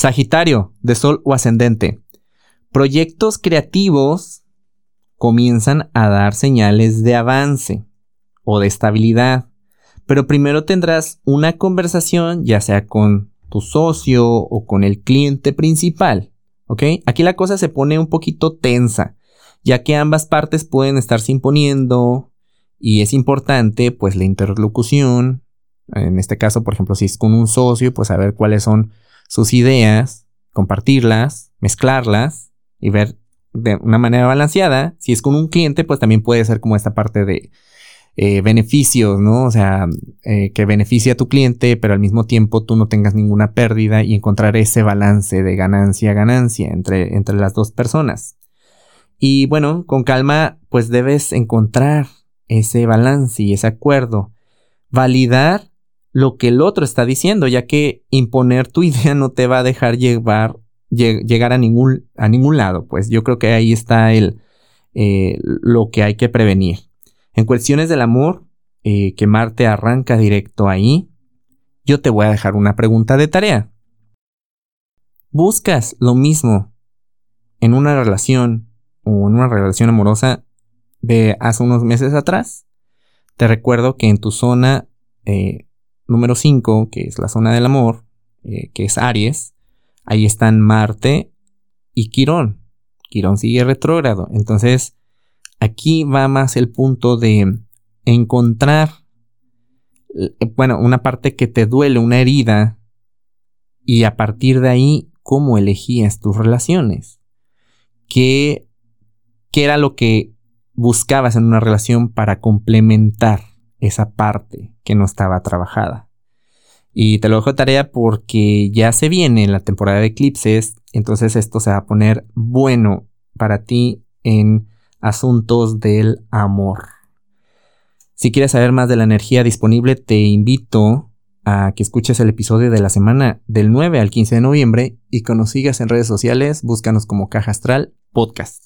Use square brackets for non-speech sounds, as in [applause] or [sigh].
Sagitario, de Sol o ascendente. Proyectos creativos comienzan a dar señales de avance o de estabilidad, pero primero tendrás una conversación ya sea con tu socio o con el cliente principal, ¿ok? Aquí la cosa se pone un poquito tensa, ya que ambas partes pueden estarse imponiendo y es importante pues la interlocución, en este caso por ejemplo si es con un socio, pues saber cuáles son sus ideas, compartirlas, mezclarlas y ver de una manera balanceada. Si es con un cliente, pues también puede ser como esta parte de eh, beneficios, ¿no? O sea, eh, que beneficie a tu cliente, pero al mismo tiempo tú no tengas ninguna pérdida y encontrar ese balance de ganancia-ganancia entre, entre las dos personas. Y bueno, con calma, pues debes encontrar ese balance y ese acuerdo. Validar lo que el otro está diciendo, ya que imponer tu [laughs] idea no te va a dejar llevar, llegar a ningún, a ningún lado. Pues yo creo que ahí está el, eh, lo que hay que prevenir. En cuestiones del amor, eh, que Marte arranca directo ahí, yo te voy a dejar una pregunta de tarea. ¿Buscas lo mismo en una relación o en una relación amorosa de hace unos meses atrás? Te recuerdo que en tu zona eh, número 5, que es la zona del amor, eh, que es Aries, ahí están Marte y Quirón. Quirón sigue retrógrado. Entonces, aquí va más el punto de encontrar, eh, bueno, una parte que te duele, una herida, y a partir de ahí, cómo elegías tus relaciones. ¿Qué, qué era lo que buscabas en una relación para complementar esa parte que no estaba trabajada. Y te lo dejo de tarea porque ya se viene la temporada de eclipses, entonces esto se va a poner bueno para ti en asuntos del amor. Si quieres saber más de la energía disponible, te invito a que escuches el episodio de la semana del 9 al 15 de noviembre y que nos sigas en redes sociales, búscanos como Caja Astral Podcast.